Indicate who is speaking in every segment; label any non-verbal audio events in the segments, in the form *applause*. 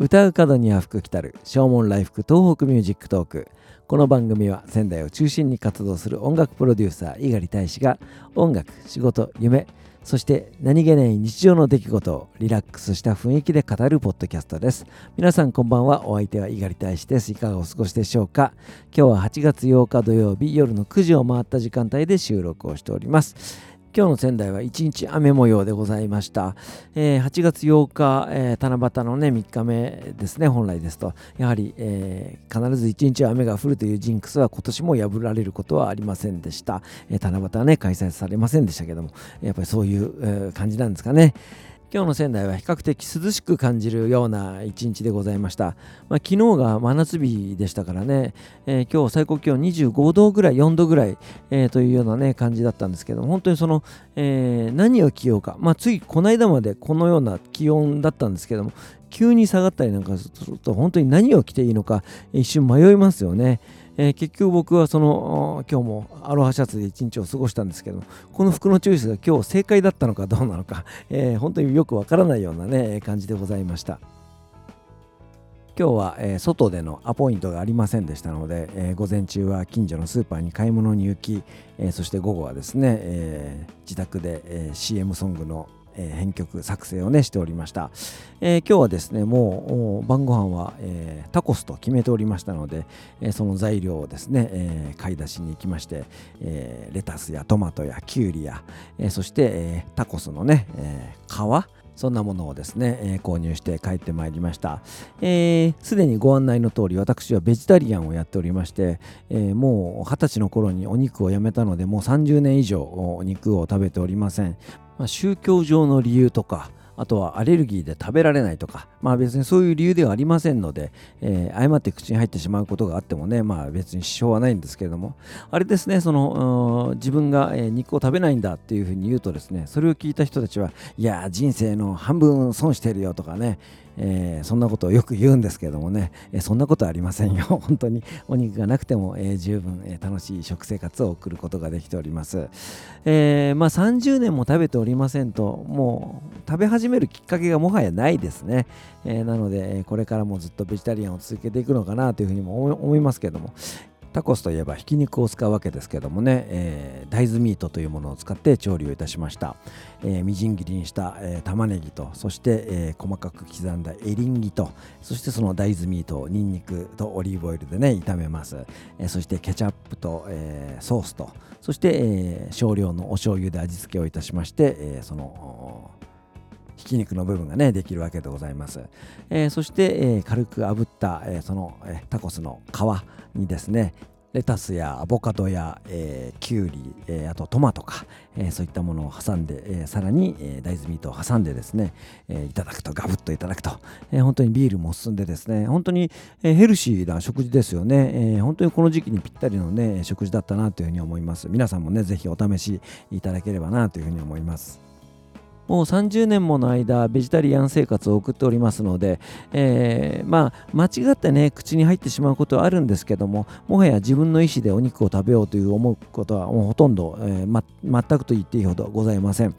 Speaker 1: 唄う門には福来たる。唱門来福東北 MUSIC TALK。この番組は仙台を中心に活動する音楽プロデューサー猪狩大使が音楽仕事夢そして何気ない日常の出来事をリラックスした雰囲気で語るポッドキャストです。皆さんこんばんは。お相手は猪狩大使です。いかがお過ごしでしょうか？今日は8月8日土曜日夜の9時を回った時間帯で収録をしております。今日の仙台は一日雨模様でございました。えー、8月8日、えー、七夕のね、3日目ですね、本来ですと。やはり、えー、必ず一日雨が降るというジンクスは今年も破られることはありませんでした。えー、七夕はね、開催されませんでしたけども、やっぱりそういう、えー、感じなんですかね。今日の仙台は比較的涼しく感じるような一日でございました。まあ、昨日が真夏日でしたからね、えー、今日最高気温25度ぐらい、4度ぐらい、えー、というようなね、感じだったんですけど本当にその、えー、何を着ようか、まあ、ついこの間までこのような気温だったんですけども、急に下がったりなんかすると、本当に何を着ていいのか一瞬迷いますよね。えー、結局僕はその今日もアロハシャツで一日を過ごしたんですけどこの服のチョイスが今日正解だったのかどうなのか、*laughs* えー、本当によくわからないようなね感じでございました。今日は、えー、外でのアポイントがありませんでしたので、えー、午前中は近所のスーパーに買い物に行き、え、そして午後はですね、え自宅で、え CM ソングのえ、編曲作成をねしておりました、えー、今日はですねもう晩ご飯は、えー、タコスと決めておりましたので、えその材料をですね、え買い出しに行きまして、えレタスやトマトやキュウリや、えそして、えタコスのね、え皮そんなものをですね、えー、購入して帰ってまいりました。す、えー、で、にご案内の通り、私はベジタリアンをやっておりまして、えー、もう二十歳の頃にお肉をやめたので、もう30年以上お肉を食べておりません。まあ、宗教上の理由とかあとはアレルギーで食べられないとか、まあ別にそういう理由ではありませんので、えー、誤って口に入ってしまうことがあってもね、まあ別に支障はないんですけれども、あれですね、その、自分が、肉を食べないんだっていうふうに言うとですね、それを聞いた人たちは、いや、人生の半分損してるよとかね、えー、そんなことをよく言うんですけどもね、えー、そんなことありませんよ。*laughs* 本当にお肉がなくても、えー、十分、え楽しい食生活を送ることができております。えまあ、30年も食べておりませんと、もう食べ始めるきっかけがもはやないですね。えなので、これからもずっとベジタリアンを続けていくのかなというふうにも思いますけども、タコスといえばひき肉を使うわけですけどもね、えー、大豆ミートというものを使って調理をいたしました、えー、みじん切りにした、えー、玉ねぎとそして、え細かく刻んだエリンギとそしてその大豆ミートをニンニクとオリーブオイルでね炒めます、えそしてケチャップと、えソースとそして、え少量のお醤油で味付けをいたしまして、えそのひき肉の部分がねできるわけでございます、えー、そして、えー、軽く炙った、えー、その、えタコスの皮にですねレタスやアボカドや、えー、キュウリ、えー、あとトマトか、えー、そういったものを挟んで、えー、さらに、えー、大豆ミートを挟んでですね、えー、いただくとガブッといただくと、えー、本当にビールも進んでですね本当に、えー、ヘルシーな食事ですよね、えー、本当にこの時期にぴったりのね食事だったなというふうに思います。皆さんもねぜひお試しいただければなというふうに思います。もう30年もの間ベジタリアン生活を送っておりますので、えー、まあ間違ってね口に入ってしまうことはあるんですけどももはや自分の意思でお肉を食べようという思うことはもうほとんど、えーま、全くと言っていいほどございません、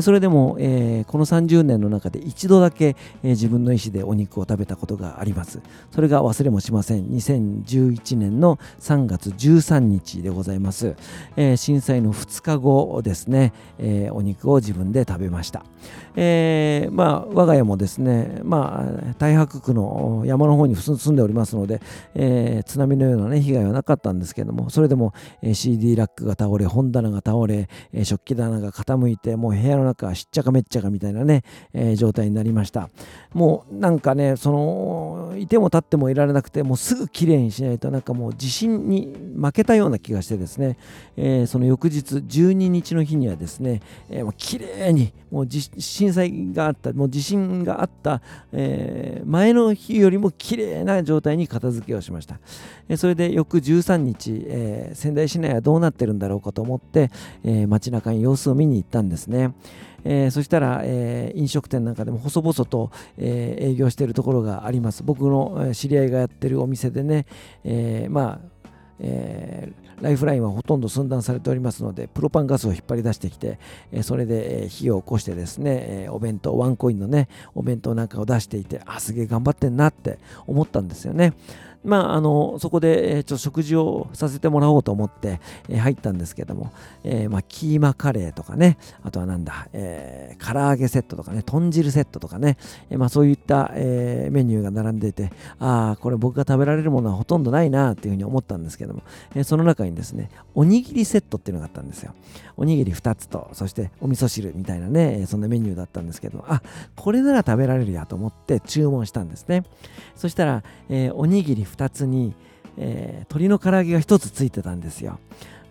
Speaker 1: それでも、えー、この30年の中で一度だけ、えー、自分の意思でお肉を食べたことがあります。それが忘れもしません。2011年の3月13日でございます、えー、震災の2日後ですね、えー、お肉を自分で食べました。えー、まあ、我が家もですね、まあ、太白区の山の方に住んでおりますので、えー、津波のような、ね、被害はなかったんですけども、それでも、え、CD ラックが倒れ、本棚が倒れ、え、食器棚が傾いて、もう部屋の中はしっちゃかめっちゃかみたいなね、え、状態になりました。もうなんかね、その、いても立ってもいられなくて、もうすぐきれいにしないと、なんかもう地震に負けたような気がしてですね、え、その翌日12日の日にはですね、えー、もうきれいに、もう震災があった、もう地震があった、えー、前の日よりも綺麗な状態に片付けをしました。え、それで翌13日、えー、仙台市内はどうなってるんだろうかと思って、え街中に様子を見に行ったんですね。えー、そしたら、えー、飲食店なんかでも細々と、えー、営業しているところがあります。僕の知り合いがやってるお店でね、えまあえー、ライフラインはほとんど寸断されておりますのでプロパンガスを引っ張り出してきて、えー、それで、火を起こしてですね、えお弁当ワンコインのねお弁当なんかを出していてあすげえ頑張ってんなって思ったんですよね。まあ、あのそこで、えー、ちょ食事をさせてもらおうと思って、えー、入ったんですけども、えー、まあ、キーマカレーとかね、あとはなんだ、えー、唐揚げセットとかね、豚汁セットとかね、えまあ、そういった、えメニューが並んでいて、ああ、これ僕が食べられるものはほとんどないなっていうふうに思ったんですけども、えその中にですね、おにぎりセットっていうのがあったんですよ。おにぎり2つと、そしてお味噌汁みたいなね、そんなメニューだったんですけども、あこれなら食べられるやと思って注文したんですね。そしたら、えおにぎり2つに、えー、鶏の唐揚げが1つついてたんですよ。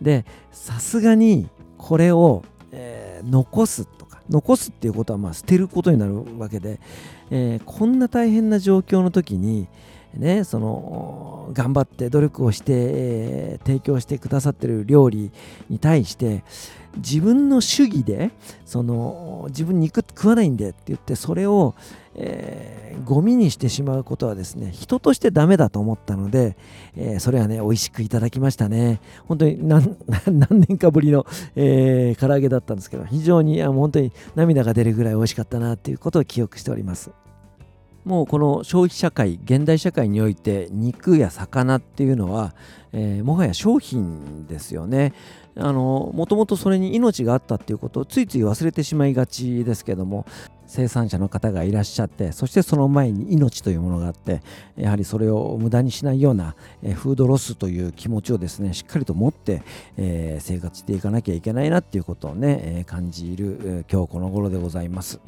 Speaker 1: でさすがにこれを、えー、残すとか残すっていうことはまあ捨てることになるわけで、えー、こんな大変な状況の時にね、その頑張って努力をして、えー、提供してくださってる料理に対して自分の主義でその自分肉食わないんでって言ってそれを、えー、ゴミにしてしまうことはですね人としてダメだと思ったので、えー、それはね美味しくいただきましたね。本当に *laughs* 何年かぶりの、えー、唐揚げだったんですけど非常にあ本当に涙が出るぐらい美味しかったなっていうことを記憶しております。もうこの消費社会現代社会において肉や魚っていうのは、えー、もはや商品ですよね。あのもともとそれに命があったっていうことをついつい忘れてしまいがちですけども生産者の方がいらっしゃってそしてその前に命というものがあってやはりそれを無駄にしないような、フードロスという気持ちをですねしっかりと持って、えー、生活していかなきゃいけないなっていうことをね、感じる、今日この頃でございます。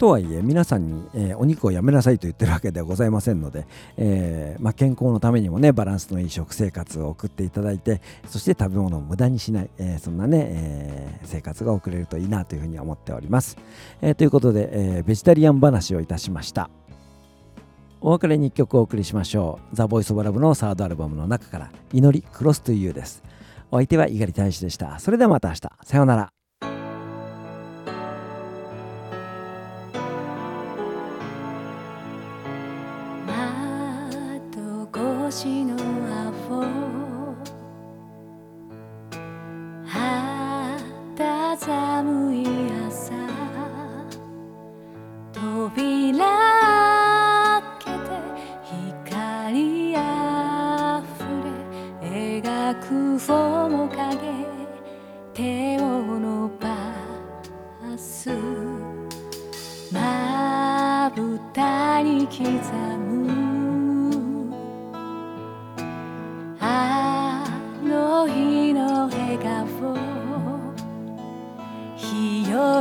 Speaker 1: とはいえ皆さんに、えー、お肉をやめなさいと言ってるわけではございませんので、えー、まあ、健康のためにもねバランスのいい食生活を送っていただいてそして食べ物を無駄にしない、えー、そんなね、え生活が送れるといいなというふうに思っております、えということで、えベジタリアン話をいたしましたお別れに1曲お送りしましょう。 The Voice of Love のサードアルバムの中から祈り Close to You です。お相手は猪狩大使でした。それではまた明日。さようなら。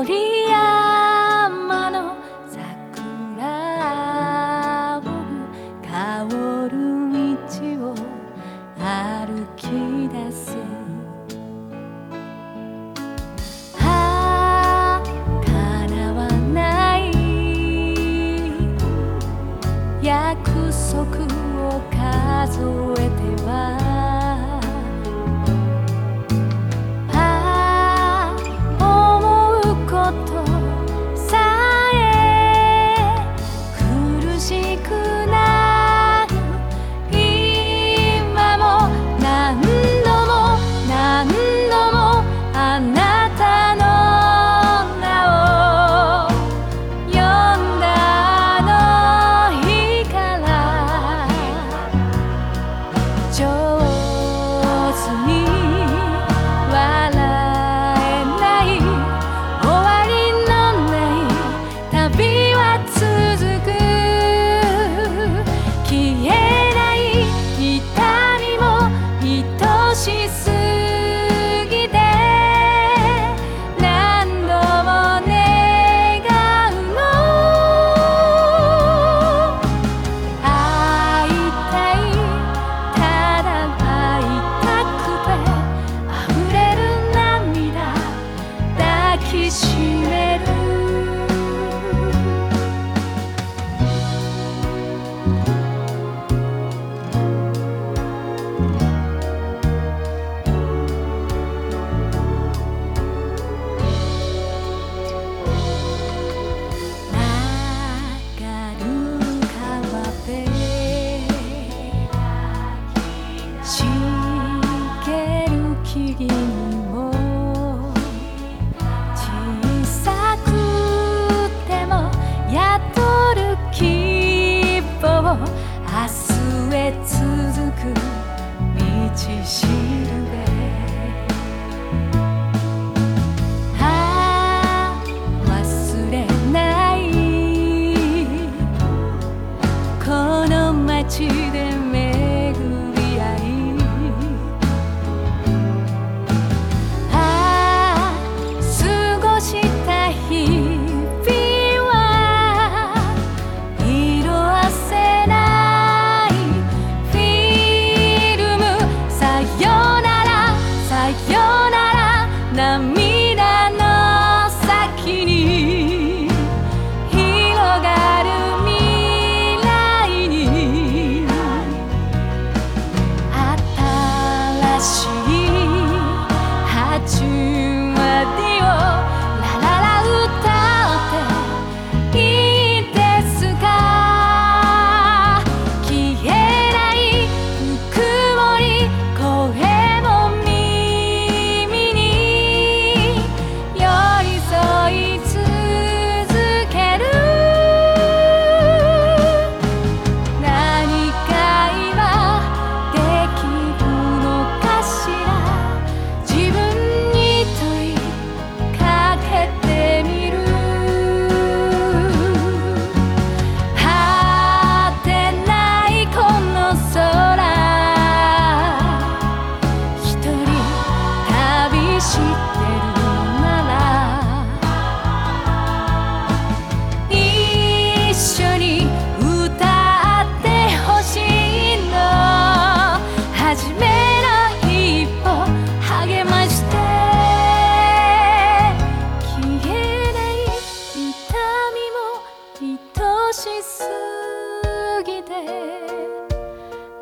Speaker 2: story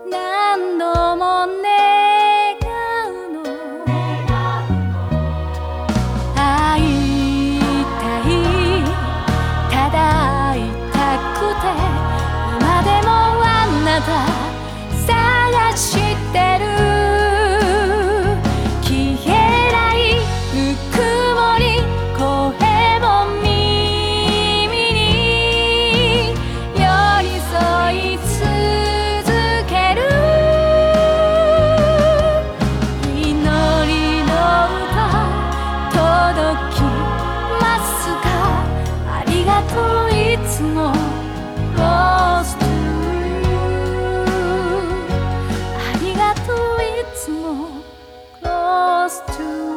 Speaker 2: 何度 lost too.